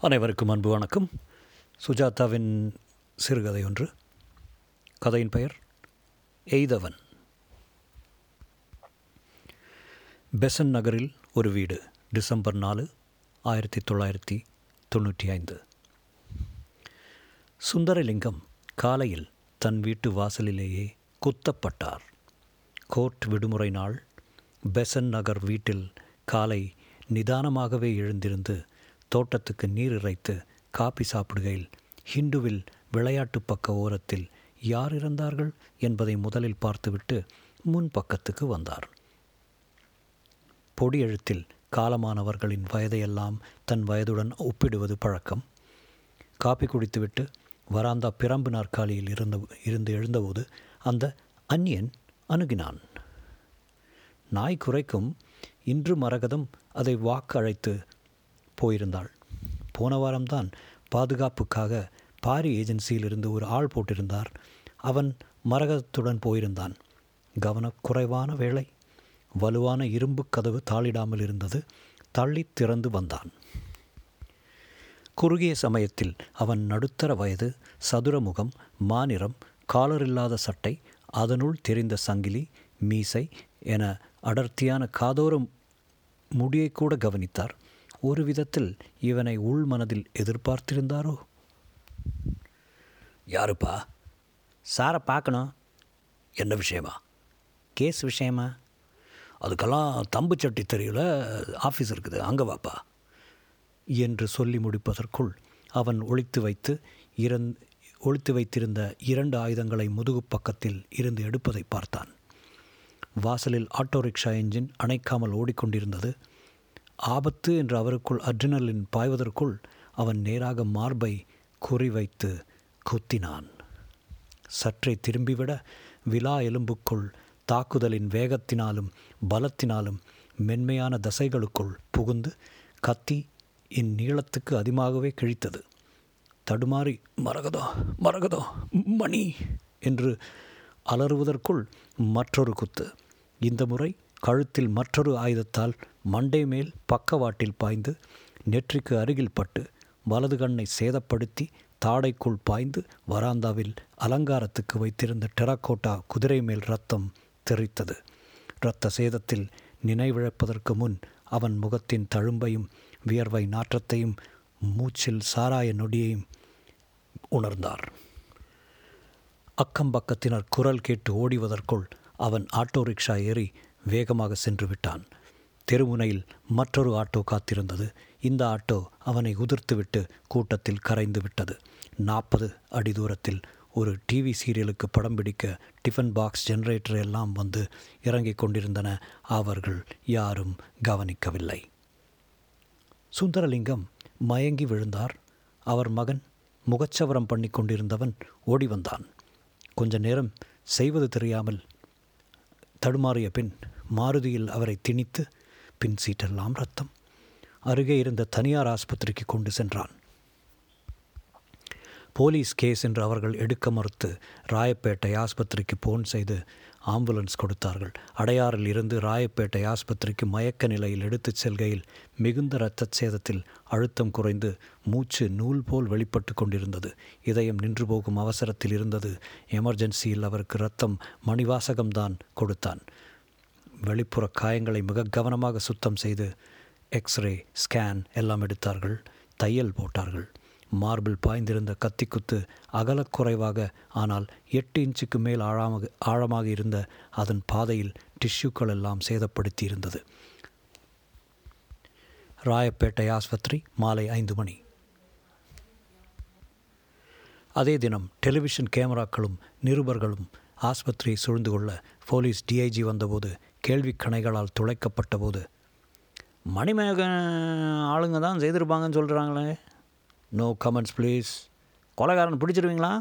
அனைவருக்கும் அன்பு வணக்கம். சுஜாதாவின் சிறுகதை ஒன்று கதையின் பெயர் எய்தவன். பெசன் நகரில் ஒரு வீடு டிசம்பர் நாலு ஆயிரத்தி தொள்ளாயிரத்தி தொண்ணூற்றி ஐந்து. சுந்தரலிங்கம் காலையில் தன் வீட்டு வாசலிலேயே குத்தப்பட்டார். கோர்ட் விடுமுறை நாள் பெசன் நகர் வீட்டில் காலை நிதானமாகவே எழுந்திருந்து தோட்டத்துக்கு நீர் இறைத்து காப்பி சாப்பிடுகையில் ஹிண்டுவில் விளையாட்டு பக்க ஓரத்தில் யார் இறந்தார்கள் என்பதை முதலில் பார்த்துவிட்டு முன் பக்கத்துக்கு வந்தார். பொடி எழுத்தில் காலமானவர்களின் வயதையெல்லாம் தன் வயதுடன் ஒப்பிடுவது பழக்கம். காப்பி குடித்துவிட்டு வராந்தா பிரம்பு நாற்காலியில் இருந்த இருந்து எழுந்தபோது அந்த அந்நியன் அணுகினான். நாய் குறைக்கும் இன்று மரகதம் அதை வாக்கு அழைத்து போயிருந்தாள். போன வாரம்தான் பாதுகாப்புக்காக பாரி ஏஜென்சியிலிருந்து ஒரு ஆள் போட்டிருந்தார். அவன் மரகத்துடன் போயிருந்தான். கவனக்குறைவான வேளை வலுவான இரும்பு கதவு தாளிடாமல் இருந்தது. தள்ளி திறந்து வந்தான். குறுகிய சமயத்தில் அவன் நடுத்தர வயது சதுரமுகம் மாநிறம் காலரில்லாத சட்டை அதனுள் தெரிந்த சங்கிலி மீசை என அடர்த்தியான காதோரம் முடியை கூட கவனித்தார். ஒரு விதத்தில் இவனை உள் மனதில் எதிர்பார்த்திருந்தாரோ? யாருப்பா? சாரை பார்க்கணும். என்ன விஷயமா? கேஸ் விஷயமா? அதுக்கெல்லாம் தம்பு சட்டி தெரியல ஆஃபீஸ் இருக்குது. அங்கே வாப்பா. என்று சொல்லி முடிப்பதற்குள் அவன் ஒழித்து வைத்து இறந் ஒழித்து வைத்திருந்த இரண்டு ஆயுதங்களை முதுகு பக்கத்தில் இருந்து எடுப்பதை பார்த்தான். வாசலில் ஆட்டோ ரிக்ஷா என்ஜின் அணைக்காமல் ஓடிக்கொண்டிருந்தது. ஆபத்து என்று அவருக்குள் அர்ஜுனலின் பாய்வதற்குள் அவன் நேராக மார்பை குறிவைத்து குத்தினான். சற்றே திரும்பிவிட விழா எலும்புக்குள் தாக்குதலின் வேகத்தினாலும் பலத்தினாலும் மென்மையான தசைகளுக்குள் புகுந்து கத்தி இந்நீளத்துக்கு அதிகமாகவே கிழித்தது. தடுமாறி மரகதோ மரகதோ மணி என்று அலறுவதற்குள் மற்றொரு குத்து. இந்த முறை கழுத்தில் மற்றொரு ஆயுதத்தால் மண்டை மேல் பக்கவாட்டில் பாய்ந்து நெற்றிக்கு அருகில் பட்டு வலது கண்ணை சேதப்படுத்தி தாடைக்குள் பாய்ந்து வராந்தாவில் அலங்காரத்துக்கு வைத்திருந்த டெராக்கோட்டா குதிரை மேல் ரத்தம் தெரித்தது இரத்த சேதத்தில் நினைவிழப்பதற்கு முன் அவன் முகத்தின் தழும்பையும் வியர்வை நாற்றத்தையும் மூச்சில் சாராய நொடியையும் உணர்ந்தார். அக்கம் பக்கத்தினர் குரல் கேட்டு ஓடிவதற்குள் அவன் ஆட்டோ ரிக்ஷா ஏறி வேகமாக சென்று விட்டான். தெருமுனையில் மற்றொரு ஆட்டோ காத்திருந்தது. இந்த ஆட்டோ அவனை உதிர்த்துவிட்டு கூட்டத்தில் கரைந்து விட்டது. நாற்பது அடி தூரத்தில் ஒரு டிவி சீரியலுக்கு படம் பிடிக்க டிஃபன் பாக்ஸ் ஜெனரேட்டர் எல்லாம் வந்து இறங்கிக் கொண்டிருந்தன. அவர்கள் யாரும் கவனிக்கவில்லை. சுந்தரலிங்கம் மயங்கி விழுந்தார். அவர் மகன் முகச்சவரம் பண்ணி கொண்டிருந்தவன் ஓடி வந்தான். கொஞ்ச நேரம் செய்வது தெரியாமல் தடுமாறிய பின் மாருதியில் அவரை திணித்து பின் சீட்டெல்லாம் ரத்தம். அருகே இருந்த தனியார் ஆஸ்பத்திரிக்கு கொண்டு சென்றான். போலீஸ் கேஸ் என்று அவர்கள் எடுக்க மறுத்து ராயப்பேட்டை ஆஸ்பத்திரிக்கு போன் செய்து ஆம்புலன்ஸ் கொடுத்தார்கள். அடையாறில் இருந்து ராயப்பேட்டை ஆஸ்பத்திரிக்கு மயக்க நிலையில் எடுத்துச் செல்கையில் மிகுந்த இரத்த சேதத்தில் அழுத்தம் குறைந்து மூச்சு நூல் போல் வெளிப்பட்டு கொண்டிருந்தது. இதயம் நின்று போகும் அவசரத்தில் இருந்தது. எமர்ஜென்சியில் அவருக்கு ரத்தம் மணிவாசகம்தான் கொடுத்தான். வெளிப்புற காயங்களை மிக கவனமாக சுத்தம் செய்து எக்ஸ்ரே ஸ்கேன் எல்லாம் எடுத்தார்கள். தையல் போட்டார்கள். மார்பிள் பாய்ந்திருந்த கத்திக்குத்து அகலக்குறைவாக ஆனால் எட்டு இன்ச்சுக்கு மேல் ஆழமாக ஆழமாக இருந்த அதன் பாதையில் டிஷ்யூக்கள் எல்லாம் சேதப்படுத்தி இருந்தது ராயப்பேட்டை ஆஸ்பத்திரி மாலை ஐந்து மணி. அதே தினம் டெலிவிஷன் கேமராக்களும் நிருபர்களும் ஆஸ்பத்திரியை சூழ்ந்து கொள்ள போலீஸ் டிஐஜி வந்தபோது கேள்வி கணைகளால் துளைக்கப்பட்ட போது மணிமேகன் ஆளுங்க தான் செய்திருப்பாங்கன்னு சொல்கிறாங்களே நோ கமெண்ட்ஸ் ப்ளீஸ் கொலைகாரன் பிடிச்சிருவீங்களா?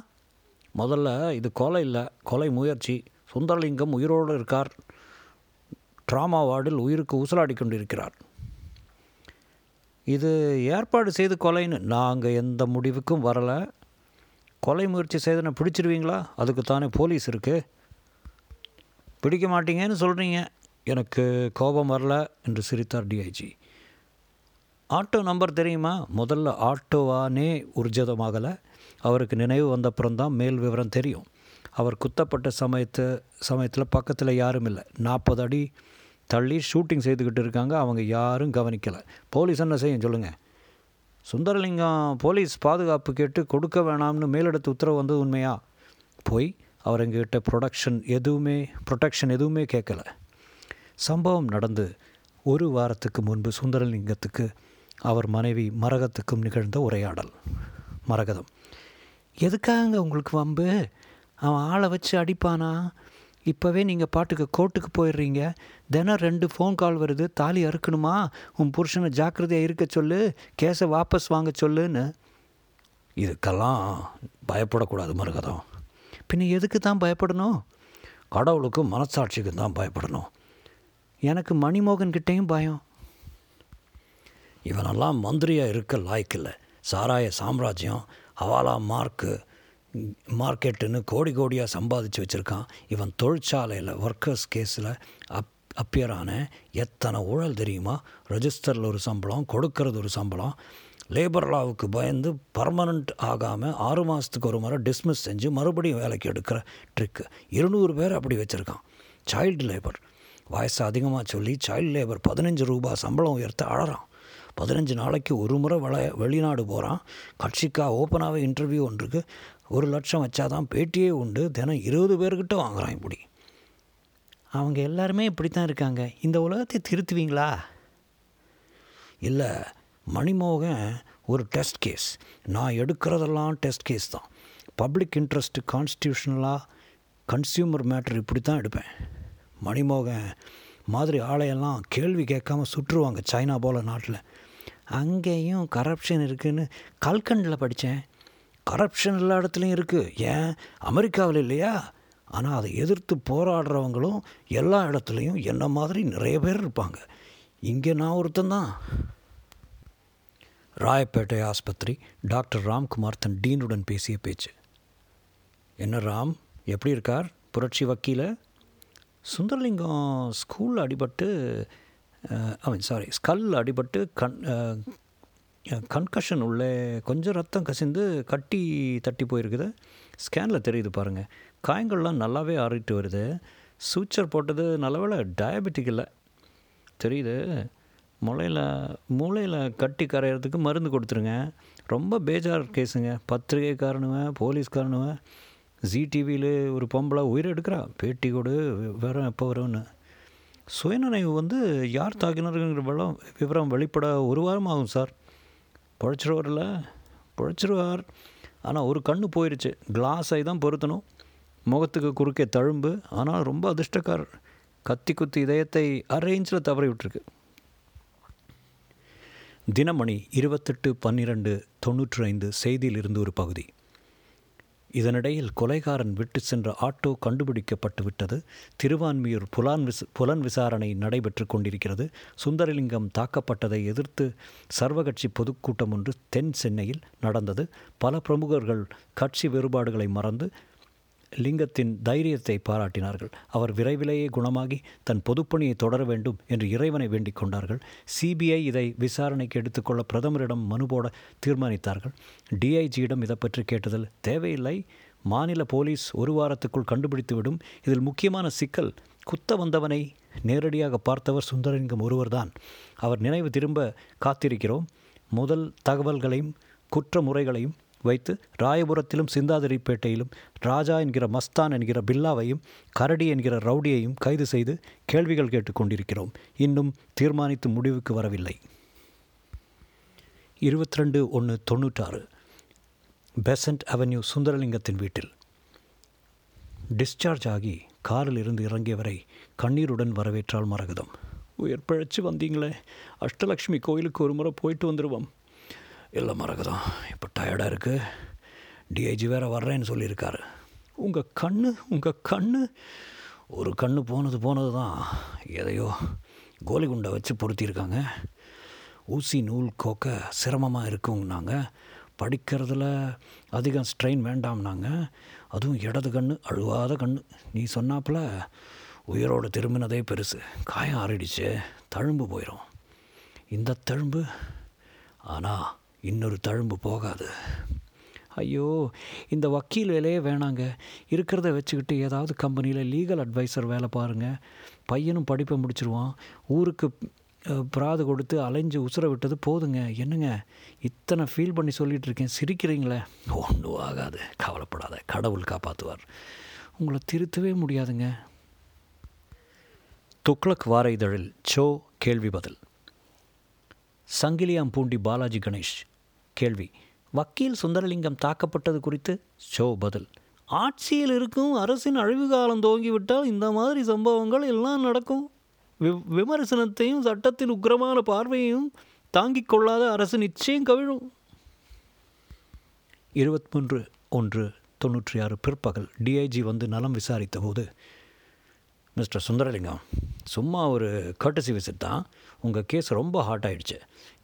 முதல்ல இது கொலை இல்லை கொலை முயற்சி. சுந்தரலிங்கம் உயிரோடு இருக்கார். ட்ராமா வார்டில் உயிருக்கு ஊசலாடி கொண்டிருக்கிறார். இது ஏற்பாடு செய்து கொலைன்னு நாங்கள் எந்த முடிவுக்கும் வரலை. கொலை முயற்சி செய்தனை பிடிச்சிருவீங்களா? அதுக்கு தானே போலீஸ் இருக்குது பிடிக்க மாட்டீங்கன்னு சொல்கிறீங்க எனக்கு கோபம் வரல என்று சிரித்தார் டிஐஜி ஆட்டோ நம்பர் தெரியுமா? முதல்ல ஆட்டோவானே உர்ஜிதமாகலை அவருக்கு நினைவு வந்தப்புறம்தான் மேல் விவரம் தெரியும். அவர் குத்தப்பட்ட சமயத்து சமயத்தில் பக்கத்தில் யாரும் இல்லை. நாற்பது அடி தள்ளி ஷூட்டிங் செய்துக்கிட்டு இருக்காங்க. அவங்க யாரும் கவனிக்கலை. போலீஸ் என்ன செய்யும் சொல்லுங்கள் சுந்தரலிங்கம் போலீஸ் பாதுகாப்பு கேட்டு கொடுக்க வேணாம்னு மேலிடத்து உத்தரவு வந்தது உண்மையா? போய் அவர் எங்ககிட்ட ப்ரொடக்ஷன் எதுவுமே ப்ரொடெக்ஷன் எதுவுமே கேட்கல. சம்பவம் நடந்து ஒரு வாரத்துக்கு முன்பு சுந்தரலிங்கத்துக்கு அவர் மனைவி மரகத்துக்கும் நிகழ்ந்த உரையாடல். மரகதம். எதுக்காக உங்களுக்கு வம்பு? அவன் ஆளை வச்சு அடிப்பானா? இப்போவே நீங்கள் பாட்டுக்கு கோர்ட்டுக்கு போயிடுறீங்க. தினம் ரெண்டு ஃபோன் கால் வருது. தாலி அறுக்கணுமா? உன் புருஷனை ஜாக்கிரதையாக இருக்க சொல்லு. கேஸை வாபஸ் வாங்க சொல்லுன்னு. இதுக்கெல்லாம் பயப்படக்கூடாது மருகதம். பின்ன எதுக்கு தான் பயப்படணும்? கடவுளுக்கும் மனசாட்சிக்கும் தான் பயப்படணும். எனக்கு மணிமோகன் கிட்டேயும் பயம். இவனெல்லாம் மந்திரியாக இருக்க லாய்க்கில்லை சாராய சாம்ராஜ்யம் ஹவாலா மார்க்கு மார்க்கெட்டுன்னு கோடி கோடியாக சம்பாதிச்சு வச்சுருக்கான். இவன் தொழிற்சாலையில் ஒர்க்கர்ஸ் கேஸில் அப் அப்பியர் ஆன எத்தனை ஊழல் தெரியுமா? ரெஜிஸ்டரில் ஒரு சம்பளம் கொடுக்கறது ஒரு சம்பளம். லேபர் லாவுக்கு பயந்து பர்மனண்ட் ஆகாமல் ஆறு மாதத்துக்கு ஒரு முறை டிஸ்மிஸ் செஞ்சு மறுபடியும் வேலைக்கு எடுக்கிற ட்ரிக்கு இருநூறு பேர் அப்படி வச்சுருக்கான். சைல்டு லேபர் வயசு அதிகமாக சொல்லி சைல்டு லேபர் பதினஞ்சு ரூபா சம்பளம் உயர்த்த அழறான். பதினஞ்சு நாளைக்கு ஒரு முறை வள வெளிநாடு போகிறான் கட்சிக்கா ஓப்பனாகவே இன்டர்வியூ ஒன்றுக்கு ஒரு லட்சம் வச்சாதான் பேட்டியே உண்டு. தினம் இருபது பேர்கிட்ட வாங்குறான் இப்படி. அவங்க எல்லாருமே இப்படி தான் இருக்காங்க. இந்த உலகத்தை திருத்துவீங்களா? இல்லை. மணிமோகன் ஒரு டெஸ்ட் கேஸ். நான் எடுக்கிறதெல்லாம் டெஸ்ட் கேஸ் தான். பப்ளிக் இன்ட்ரெஸ்ட்டு கான்ஸ்டியூஷனலாக கன்சியூமர் மேட்ரு இப்படி தான் எடுப்பேன். மணிமோகன் மாதிரி ஆளையெல்லாம் கேள்வி கேட்காம சுற்றுவாங்க சைனா போல் நாட்டில். அங்கேயும் கரப்ஷன் இருக்குதுன்னு கல்கண்டில் படித்தேன் கரப்ஷன் எல்லா இடத்துலையும் இருக்குது ஏன்? அமெரிக்காவில் இல்லையா? ஆனால் அதை எதிர்த்து போராடுறவங்களும் எல்லா இடத்துலையும் என்ன மாதிரி நிறைய பேர் இருப்பாங்க. இங்கே நான் ஒருத்தன் தான். ராயப்பேட்டை ஆஸ்பத்திரி டாக்டர் ராம்குமார் தன் டீனுடன் பேசிய பேச்சு. என்ன ராம் எப்படி இருக்கார்? புரட்சி வக்கீல? சுந்தரலிங்கம் ஸ்கூலில் அடிபட்டு அவன் சாரி ஸ்கல் அடிபட்டு கண் கன்கஷன் உள்ளே கொஞ்சம் ரத்தம் கசிந்து கட்டி தட்டி போயிருக்குது. ஸ்கேனில் தெரியுது பாருங்கள் காயங்கள்லாம் நல்லாவே ஆறிட்டு வருது. சூச்சர் போட்டது நல்லவேளை டயபெட்டிக் இல்லை. தெரியுது. முளையில் மூளையில் கட்டி கரையிறதுக்கு மருந்து கொடுத்துருங்க. ரொம்ப பேஜார் கேஸுங்க. பத்திரிகைக்காரனுவன் போலீஸ்காரனுவன் ஜி டிவியில் ஒரு பொம்பளை உயிர் எடுக்கிறா. பேட்டி கொடு விவரம் எப்போ வரும்னு. சுயநினைவு வந்து யார் தாக்கினாருங்கிற விவரம் விவரம் வெளிப்பட ஒரு வாரம் ஆகும் சார். பிழைச்சிருவார்ல? பிழைச்சிருவார். ஆனால் ஒரு கண்ணு போயிடுச்சு கிளாஸை தான் பொருத்தணும். முகத்துக்கு குறுக்கே தழும்பு. ஆனால் ரொம்ப அதிர்ஷ்டக்கார் கத்தி குத்தி இதயத்தை அரை இன்ச்சில் தவறி விட்டுருக்கு. தினமணி இருபத்தெட்டு பன்னிரெண்டு தொண்ணூற்றி ஐந்து செய்தியிலிருந்து ஒரு பகுதி. இதனிடையில் கொலைகாரன் விட்டு சென்ற ஆட்டோ கண்டுபிடிக்கப்பட்டு விட்டது திருவான்மியூர் புலான் விஸ் புலன் விசாரணை நடைபெற்று கொண்டிருக்கிறது. சுந்தரலிங்கம் தாக்கப்பட்டதை எதிர்த்து சர்வகட்சி பொதுக்கூட்டம் ஒன்று தென் சென்னையில் நடந்தது. பல பிரமுகர்கள் கட்சி வேறுபாடுகளை மறந்து லிங்கத்தின் தைரியத்தை பாராட்டினார்கள். அவர் விரைவிலேயே குணமாகி தன் பொதுப்பணியை தொடர வேண்டும் என்று இறைவனை வேண்டிக் கொண்டார்கள். சிபிஐ இதை விசாரணைக்கு எடுத்துக்கொள்ள பிரதமரிடம் மனு போட தீர்மானித்தார்கள். டிஐஜியிடம் இதை பற்றி கேட்டதில் தேவையில்லை மாநில போலீஸ் ஒரு வாரத்துக்குள் கண்டுபிடித்துவிடும். இதில் முக்கியமான சிக்கல் குத்த வந்தவனை நேரடியாக பார்த்தவர் சுந்தரலிங்கம் ஒருவர்தான். அவர் நினைவு திரும்ப காத்திருக்கிறோம். முதல் தகவல்களையும் குற்ற முறைகளையும் வைத்து ராயபுரத்திலும் சிந்தாதிரிப்பேட்டையிலும் ராஜா என்கிற மஸ்தான் என்கிற பில்லாவையும் கரடி என்கிற ரவுடியையும் கைது செய்து கேள்விகள் கேட்டுக்கொண்டிருக்கிறோம் இன்னும் தீர்மானித்து முடிவுக்கு வரவில்லை. இருபத்தி ரெண்டு ஒன்று தொண்ணூற்றாறு. பெசன்ட் அவென்யூ சுந்தரலிங்கத்தின் வீட்டில். டிஸ்சார்ஜ் ஆகி காரில் இருந்து இறங்கியவரை கண்ணீருடன் வரவேற்றால் மரகதம். உயிர் பிழைச்சி வந்தீங்களே. அஷ்டலக்ஷ்மி கோயிலுக்கு ஒரு முறை போயிட்டு வந்துடுவோம் இல்லை மறக்குதான் இப்போ டயர்டாக இருக்குது டிஐஜி வேறு வர்றேன்னு சொல்லியிருக்காரு. உங்கள் கண்ணு உங்கள் கண்ணு. ஒரு கண்ணு போனது போனது தான் எதையோ கோலி குண்டை வச்சு பொருத்தியிருக்காங்க. ஊசி நூல் கோக்க சிரமமாக இருக்குங்கனாங்க படிக்கிறதுல அதிகம் ஸ்ட்ரெயின் வேண்டாம்னாங்க. அதுவும் இடது கண்ணு அழுவாத கண்ணு. நீ சொன்னாப்புல உயிரோடு திரும்பினதே பெருசு. காயம் ஆறிடுச்சு. தழும்பு போயிடும் இந்த தழும்பு ஆனால் இன்னொரு தழும்பு போகாது. ஐயோ இந்த வக்கீல் வேலையே வேணாங்க. இருக்கிறத வச்சுக்கிட்டு ஏதாவது கம்பெனியில் லீகல் அட்வைசர் வேலை பாருங்கள் பையனும் படிப்பை முடிச்சிருவான். ஊருக்கு பிராது கொடுத்து அலைஞ்சு உசுர விட்டது போதுங்க. என்னங்க? இத்தனை ஃபீல் பண்ணி சொல்லிட்டு இருக்கேன். சிரிக்கிறீங்களே? ஒன்றும் ஆகாது. கவலைப்படாத. கடவுள் காப்பாற்றுவார் உங்களை திருத்தவே முடியாதுங்க. துக்ளக் வார இதழில் சோ கேள்வி பதில். சங்கிலியாம்பூண்டி பாலாஜி கணேஷ். கேள்வி. வக்கீல் சுந்தரலிங்கம் தாக்கப்பட்டது குறித்து ஷோ பதில். ஆட்சியில் இருக்கும் அரசின் அழிவு காலம் துவங்கிவிட்டால் இந்த மாதிரி சம்பவங்கள் எல்லாம் நடக்கும். வி விமர்சனத்தையும் சட்டத்தின் உக்கிரமான பார்வையையும் தாங்கிக் கொள்ளாத அரசு நிச்சயம் கவிழும். இருபத்தி மூன்று ஒன்று தொண்ணூற்றி ஆறு பிற்பகல் டிஐஜி வந்து நலம் விசாரித்த போது மிஸ்டர் சுந்தரலிங்கம் சும்மா ஒரு கர்டசி விசிட் தான். உங்கள் கேஸ் ரொம்ப ஹாட் ஆயிடுச்சு.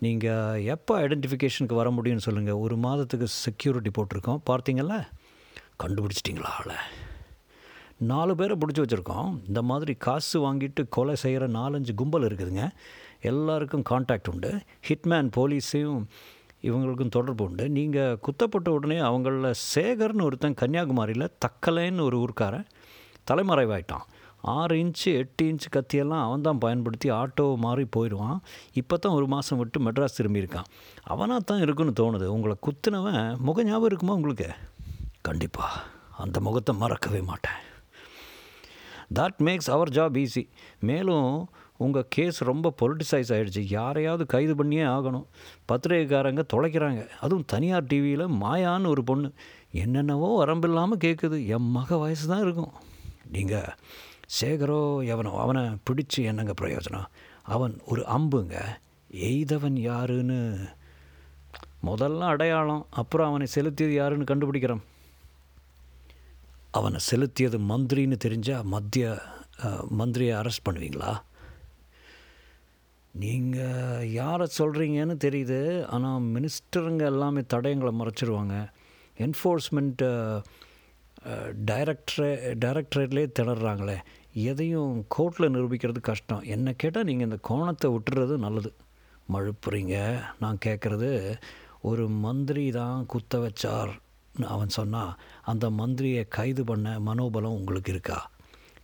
நீங்கள் எப்போ ஐடென்டிஃபிகேஷனுக்கு வர முடியும்னு சொல்லுங்கள் ஒரு மாதத்துக்கு செக்யூரிட்டி போட்டிருக்கோம். பார்த்தீங்கள கண்டுபிடிச்சிட்டிங்களா ஆளை? நாலு பேரை பிடிச்சி வச்சுருக்கோம். இந்த மாதிரி காசு வாங்கிட்டு கொலை செய்கிற நாலஞ்சு கும்பல் இருக்குதுங்க. எல்லாருக்கும் காண்டாக்ட் உண்டு. ஹிட்மேன் போலீஸையும் இவங்களுக்கும் தொடர்பு உண்டு. நீங்கள் குத்தப்பட்ட உடனே அவங்களில் சேகர்னு ஒருத்தன் கன்னியாகுமரியில் தக்கலைன்னு ஒரு ஊர்க்காரன் தலைமறைவாயிட்டான். ஆறு இன்ச்சு எட்டு இன்ச்சு கத்தியெல்லாம் அவன் தான் பயன்படுத்தி ஆட்டோ மாறி போயிடுவான். இப்போ தான் ஒரு மாதம் விட்டு மெட்ராஸ் திரும்பியிருக்கான். அவனாக தான் இருக்குன்னு தோணுது. உங்களை குத்துனவன் முக ஞாபகம் இருக்குமா உங்களுக்கு? கண்டிப்பாக அந்த முகத்தை மறக்கவே மாட்டேன். That makes our job easy மேலும் உங்கள் கேஸ் ரொம்ப பொலிட்டிசைஸ் ஆகிடுச்சு யாரையாவது கைது பண்ணியே ஆகணும். பத்திரிகைக்காரங்க தொலைக்கிறாங்க. அதுவும் தனியார் டிவியில் மாயான்னு ஒரு பொண்ணு. என்னென்னவோ வரம்பில்லாமல் கேட்குது என் மக வயசு தான் இருக்கும். நீங்கள் சேகரோ எவனோ அவனை பிடிச்சி என்னங்க பிரயோஜனம்? அவன் ஒரு அம்புங்க. எய்தவன் யாருன்னு? முதல்ல அடையாளம் அப்புறம் அவனை செலுத்தியது யாருன்னு கண்டுபிடிக்கிறான் அவனை செலுத்தியது மந்திரின்னு தெரிஞ்சால் மத்திய மந்திரியை அரெஸ்ட் பண்ணுவீங்களா? நீங்கள் யாரை சொல்கிறீங்கன்னு தெரியுது ஆனால் மினிஸ்டருங்க எல்லாமே தடயங்களை மறைச்சிருவாங்க. என்ஃபோர்ஸ்மெண்ட் டைரக்டரே டைரக்டரேட்லேயே திணறாங்களே. எதையும் கோர்ட்டில் நிரூபிக்கிறது கஷ்டம். என்ன கேட்டால் நீங்கள் இந்த கோணத்தை விட்டுறது நல்லது. மழுப்புறீங்க. நான் கேட்குறது ஒரு மந்திரி தான் குத்த வச்சார். அவன் சொன்னால் அந்த மந்திரியை கைது பண்ண மனோபலம் உங்களுக்கு இருக்கா?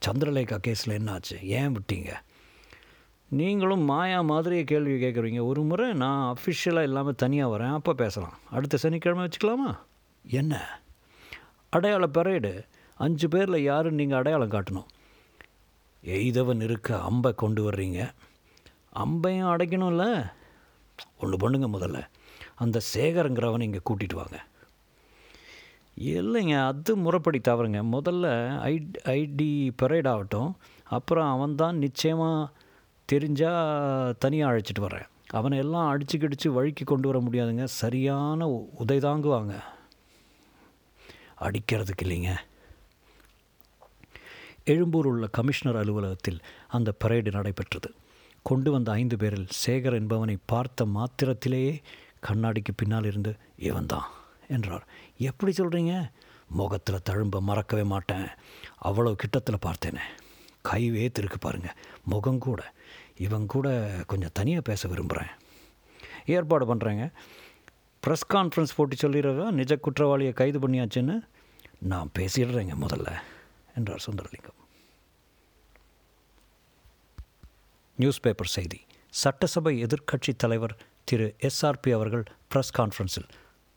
சந்திரலேகா கேஸில் என்னாச்சு? ஏன் விட்டீங்க? நீங்களும் மாயா மாதிரியே கேள்வி கேட்குறீங்க ஒரு முறை நான் அஃபிஷியலாக இல்லாமல் தனியாக வரேன். அப்போ பேசலாம். அடுத்த சனிக்கிழமை வச்சுக்கலாமா? என்ன? அடையாள பரேடு அஞ்சு பேரில் யாருன்னு நீங்கள் அடையாளம் காட்டணும்? எய்தவன் இருக்க அம்பை கொண்டு வர்றீங்க. அம்பையும் அடைக்கணும்ல? ஒன்று பண்ணுங்க முதல்ல. அந்த சேகரங்கிறவனை இங்கே கூட்டிகிட்டு வாங்க. இல்லைங்க அது முறைப்படி தவறுங்க. முதல்ல ஐ ஐடி பரேட் ஆகட்டும். அப்புறம் அவன் தான் நிச்சயமாக தெரிஞ்சால் தனியாக அழைச்சிட்டு வரேன் அவனை எல்லாம் அடிச்சு கிடிச்சு வழிக்கு கொண்டு வர முடியாதுங்க. சரியான உதை தாங்குவாங்க. அடிக்கிறதுக்கு இல்லைங்க. எழும்பூர் உள்ள கமிஷனர் அலுவலகத்தில் அந்த பரேடு நடைபெற்றது. கொண்டு வந்த ஐந்து பேரில் சேகர் என்பவனை பார்த்த மாத்திரத்திலேயே கண்ணாடிக்கு பின்னால் இருந்து இவன்தான் என்றார். எப்படி சொல்கிறீங்க முகத்தில் தழும்ப மறக்கவே மாட்டேன். அவ்வளோ கிட்டத்தில் பார்த்தேனே. கை வேத்திருக்கு பாருங்க. முகம் கூட. இவன் கூட கொஞ்சம் தனியாக பேச விரும்புகிறேன் ஏற்பாடு பண்ணுறேங்க ப்ரெஸ் கான்ஃபரன்ஸ் போட்டு சொல்லிடுறதா நிஜ குற்றவாளியை கைது பண்ணியாச்சுன்னு நான் பேசிடுறேங்க முதல்ல. என்றார் சுந்தரலிங்கம். நியூஸ் பேப்பர் செய்தி. சட்டசபை எதிர்க்கட்சித் தலைவர் திரு எஸ்ஆர்பி அவர்கள் பிரஸ் கான்ஃபரன்ஸில்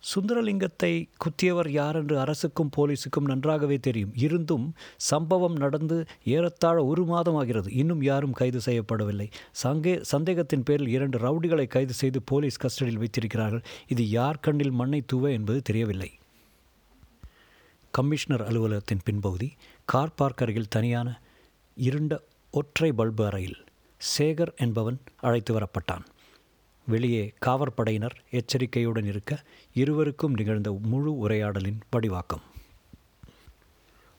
சுந்தரலிங்கத்தை குத்தியவர் யார் என்று அரசுக்கும் போலீஸுக்கும் நன்றாகவே தெரியும். இருந்தும் சம்பவம் நடந்து ஏறத்தாழ ஒரு மாதம் ஆகிறது. இன்னும் யாரும் கைது செய்யப்படவில்லை. சங்கே சந்தேகத்தின் பேரில் இரண்டு ரவுடிகளை கைது செய்து போலீஸ் கஸ்டடியில் வைத்திருக்கிறார்கள். இது யார் கண்ணில் மண்ணை தூவ என்பது தெரியவில்லை. கமிஷனர் அலுவலகத்தின் பின்பகுதி கார் பார்க் அருகில் தனியான இருண்ட ஒற்றை பல்பு அறையில் சேகர் என்பவன் அழைத்து வரப்பட்டான். வெளியே காவற்படையினர் எச்சரிக்கையுடன் இருக்க இருவருக்கும் நிகழ்ந்த முழு உரையாடலின் வடிவாக்கம்.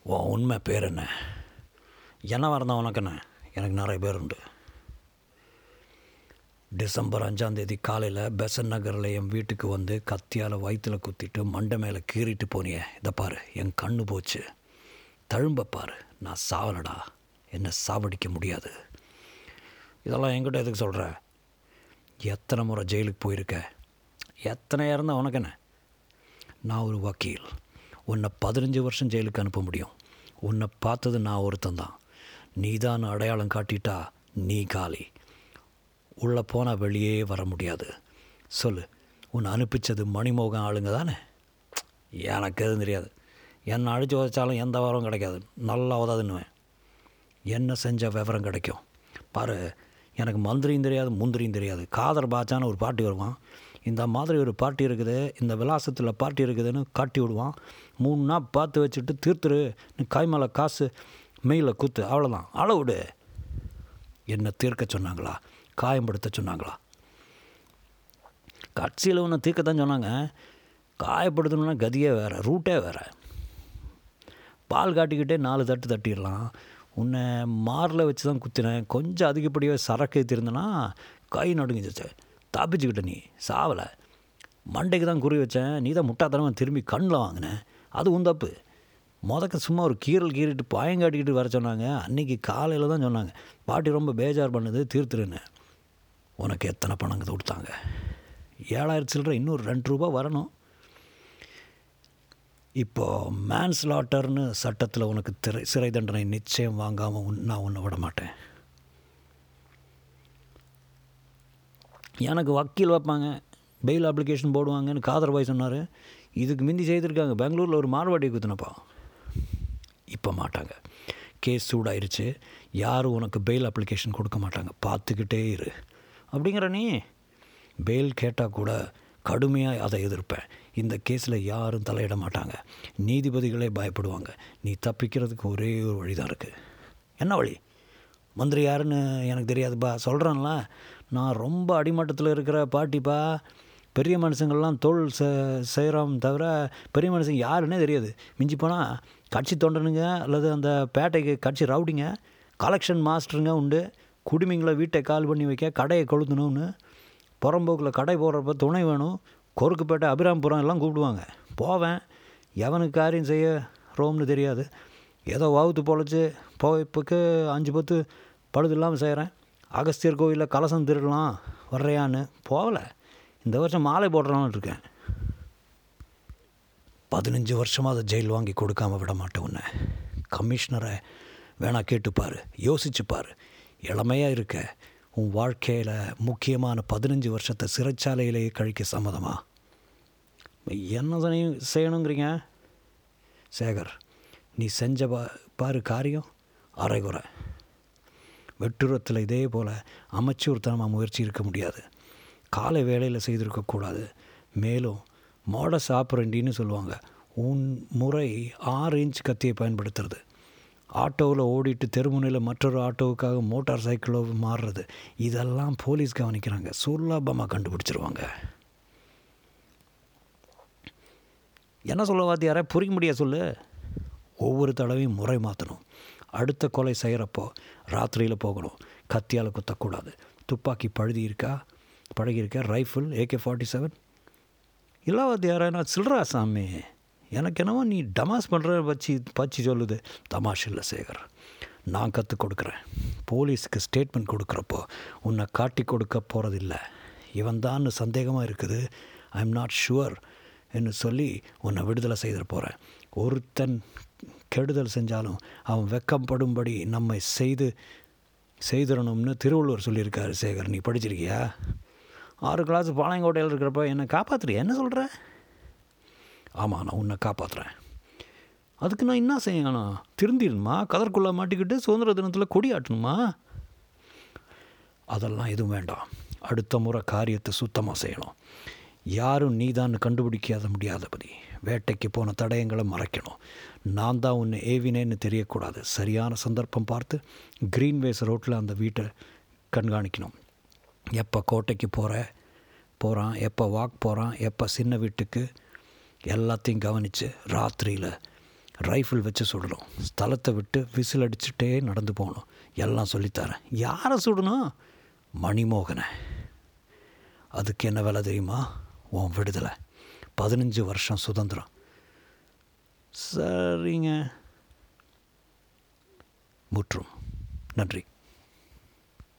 உன் உண்மை பேர் என்ன? என்ன வரந்தான் உனக்கு என்ன? எனக்கு நிறைய பேர் உண்டு. டிசம்பர் அஞ்சாம் தேதி காலையில் பெசன் நகரில் என் வீட்டுக்கு வந்து கத்தியால் வயிற்றுல குத்திட்டு மண்டை மேலே கீறிட்டு போனியே. இதை பாரு என் கண்ணு போச்சு. தழும்ப பாரு நான் சாவலடா. என்னை சாவடிக்க முடியாது. இதெல்லாம் என்கிட்ட எதுக்கு சொல்கிற எத்தனை முறை ஜெயிலுக்கு போயிருக்க? எத்தனை இருந்தால் உனக்கு என்ன? நான் ஒரு வக்கீல். உன்னை பதினஞ்சு வருஷம் ஜெயிலுக்கு அனுப்ப முடியும். உன்னை பார்த்தது நான் ஒருத்தன் தான். நீ தான் அடையாளம் காட்டிட்டா நீ காலி. உள்ளே போனால் வெளியே வர முடியாது. சொல்லு உன்னை அனுப்பிச்சது மணிமோகன் ஆளுங்க தானே? எனக்கு எதுவும் தெரியாது. என்னை அழிச்சு உதச்சாலும் எந்த விவரம் கிடைக்காது. நல்லா உதாதுன்னுவேன் என்ன செஞ்ச விவரம் கிடைக்கும்? பாரு எனக்கு மந்திரியும் தெரியாது முந்திரியும் தெரியாது. காதர் பாச்சான்னு ஒரு பாட்டி வருவான். இந்த மாதிரி ஒரு பார்ட்டி இருக்குது இந்த விலாசத்தில் பார்ட்டி இருக்குதுன்னு காட்டி விடுவான். மூணு நாள் பார்த்து வச்சுட்டு தீர்த்துரு நீ மேலே காசு மெயில குத்து அவ்வளோதான் அளவுடு என்ன தீர்க்க சொன்னாங்களா? காயம்படுத்த சொன்னாங்களா? கட்சியில் ஒன்று தீர்க்க தான் சொன்னாங்க. காயப்படுத்தணுன்னா கதியே வேறு ரூட்டே வேறு. பால் காட்டிக்கிட்டே நாலு தட்டு தட்டிடலாம். உன்னை மாரில் வச்சு தான் குத்தினேன். கொஞ்சம் அதிகப்படியாக சரக்கு ஏற்றிருந்தேன்னா கை நடுங்கிச்சு தப்பிச்சுக்கிட்ட நீ சாவலை. மண்டைக்கு தான் குறி வச்சேன். நீ தான் முட்டாத்தனமாக திரும்பி கண்ணில் வாங்கினேன் அது உன் தப்பு. முதக்க சும்மா ஒரு கீரல் கீறிட்டு பாயங்காட்டிக்கிட்டு வர சொன்னாங்க. அன்றைக்கி காலையில் தான் சொன்னாங்க. பாட்டி ரொம்ப பேஜார் பண்ணுது தீர்த்துருன்னு. உனக்கு எத்தனை பணம் கொடுத்தாங்க? ஏழாயிரத்து சில்லற இன்னொரு ரெண்டு ரூபா வரணும். இப்போது மேன்ஸ்லாட்டர்னு சட்டத்தில் உனக்கு திரை சிறை தண்டனை நிச்சயம் வாங்காமல் உன் நான் உன்னை விட மாட்டேன். எனக்கு வக்கீல் வைப்பாங்க பெயில் அப்ளிகேஷன் போடுவாங்கன்னு காதர் பாய் சொன்னார். இதுக்கு முந்தி செய்திருக்காங்க பெங்களூரில் ஒரு மார்வாடி குத்துனப்பா. இப்போ மாட்டாங்க. கேஸ் சூடாயிருச்சு. யாரும் உனக்கு பெயில் அப்ளிகேஷன் கொடுக்க மாட்டாங்க. பார்த்துக்கிட்டே இரு. அப்படிங்கிற நீ? பெயில் கேட்டால் கூட கடுமையாக அதை எதிர்ப்பேன் இந்த கேஸில் யாரும் தலையிட மாட்டாங்க. நீதிபதிகளே பயப்படுவாங்க. நீ தப்பிக்கிறதுக்கு ஒரே ஒரு வழி தான் இருக்குது என்ன வழி? மந்திரி யாருன்னு எனக்கு தெரியாதுப்பா. சொல்கிறேன்ல நான் ரொம்ப அடிமட்டத்தில் இருக்கிற பாட்டிப்பா. பெரிய மனுஷங்கள்லாம் தோல் செ செய்கிறோம் தவிர பெரிய மனுஷங்க யாருன்னே தெரியாது. மிஞ்சி போனால் கட்சி தொண்டனுங்க அல்லது அந்த பேட்டைக்கு கட்சி ரவுடிங்க கலெக்ஷன் மாஸ்டருங்க உண்டு. குடிமிங்களை வீட்டை கால் பண்ணி வைக்க கடையை கொளுத்தணும்னு புறம்போக்கில் கடை போடுறப்ப துணை வேணும் கொறுக்குப்பேட்டை அபிராம்புரம் எல்லாம் கூப்பிடுவாங்க. போவேன். எவனுக்கு காரியம் செய்ய ரோம்னு தெரியாது. ஏதோ வகுத்து பொழைச்சி போய்ப்புக்கு அஞ்சு பத்து பழுது இல்லாமல் செய்கிறேன் அகஸ்தியர் கோவிலில் கலசம் திருடலாம் வர்றையான்னு போகலை. இந்த வருஷம் மாலை போடுறான்னு இருக்கேன். பதினஞ்சு வருஷமாக அதை ஜெயில் வாங்கி கொடுக்காம விட மாட்டேன் உன்னை. கமிஷனரை வேணா கேட்டுப்பார் யோசிச்சுப்பார். இளமையாக இருக்க. உன் வாழ்க்கையில் முக்கியமான பதினஞ்சு வருஷத்தை சிறைச்சாலையிலேயே கழிக்க சம்மதமா? என்ன செய்யணுங்கிறீங்க? சேகர் நீ செஞ்ச பா பாரு காரியம். அரைகுறை. வெட்டுரத்தில் இதே போல் அமைச்சூர்த்தனமாக முயற்சி இருக்க முடியாது. காலை வேலையில் செய்திருக்கக்கூடாது மேலும் மாடஸ் ஆப்பரண்டின்னு சொல்லுவாங்க. உன் முறை ஆறு இன்ச் கத்தியை பயன்படுத்துறது. ஆட்டோவில் ஓடிட்டு தெருமுனையில் மற்றொரு ஆட்டோவுக்காக மோட்டார் சைக்கிளோ மாறுறது. இதெல்லாம் போலீஸ் கவனிக்கிறாங்க. சுலபமாக கண்டுபிடிச்சிருவாங்க. என்ன சொல்ல வாத்தியார? புரிய முடிய சொல்லு? ஒவ்வொரு தடவையும் முறை மாற்றணும் அடுத்த கொலை செய்கிறப்போ ராத்திரியில் போகணும். கத்தியால் குத்தக்கூடாது. துப்பாக்கி பழுதி இருக்கா? பழகியிருக்கா ரைஃபிள் ஏகே ஃபார்ட்டி செவன் இல்லை வாத்தியார நான் சில்றா சாமி. எனக்கு என்னவோ நீ டமாஸ் பண்ணுற வச்சு பச்சி சொல்லுது. தமாஷ் இல்லை சேகர் நான் கற்றுக் கொடுக்குறேன். போலீஸுக்கு ஸ்டேட்மெண்ட் கொடுக்குறப்போ உன்னை காட்டி கொடுக்க போகிறதில்ல இவன் தான் சந்தேகமாக இருக்குது. ஐ எம் நாட் ஷுவர் என்று சொல்லி உன்னை விடுதலை செய்திட போகிறேன் ஒருத்தன் கெடுதல் செஞ்சாலும் அவன் வெக்கப்படும்படி நம்மை செய்து செய்திடணும்னு திருவள்ளுவர் சொல்லியிருக்காரு சேகர். நீ படிச்சிருக்கியா? ஆறு கிளாஸ் பாளையங்கோட்டையில் இருக்கிறப்ப என்னை காப்பாற்றுறியா என்ன சொல்கிற ஆமாம் நான் உன்னை காப்பாற்றுறேன் அதுக்கு நான் என்ன செய்யணும் திருந்திடணுமா? கதற்குள்ளே மாட்டிக்கிட்டு சுதந்திர தினத்தில் கொடி ஆட்டணுமா? அதெல்லாம் எதுவும் வேண்டாம். அடுத்த முறை காரியத்தை சுத்தமாக செய்யணும். யாரும் நீதான் கண்டுபிடிக்காத முடியாதபடி வேட்டைக்கு போன தடயங்களை மறைக்கணும். நான் தான் உன்னை ஏவினேன்னு தெரியக்கூடாது. சரியான சந்தர்ப்பம் பார்த்து க்ரீன்வேஸ் ரோட்டில் அந்த வீட்டை கண்காணிக்கணும். எப்போ கோட்டைக்கு போகிற போகிறான் எப்போ வாக் போகிறான் எப்போ சின்ன வீட்டுக்கு எல்லாத்தையும் கவனித்து ராத்திரியில் ரைஃபிள் வச்சு சுடணும். ஸ்தலத்தை விட்டு விசில் அடிச்சுட்டே நடந்து போகணும். எல்லாம் சொல்லித்தரேன். யாரை சுடணும்? மணிமோகனை. அதுக்கு என்ன வேலை தெரியுமா? உன் விடுதலை. பதினஞ்சு வருஷம் சுதந்திரம். சரிங்க. முற்றும். நன்றி.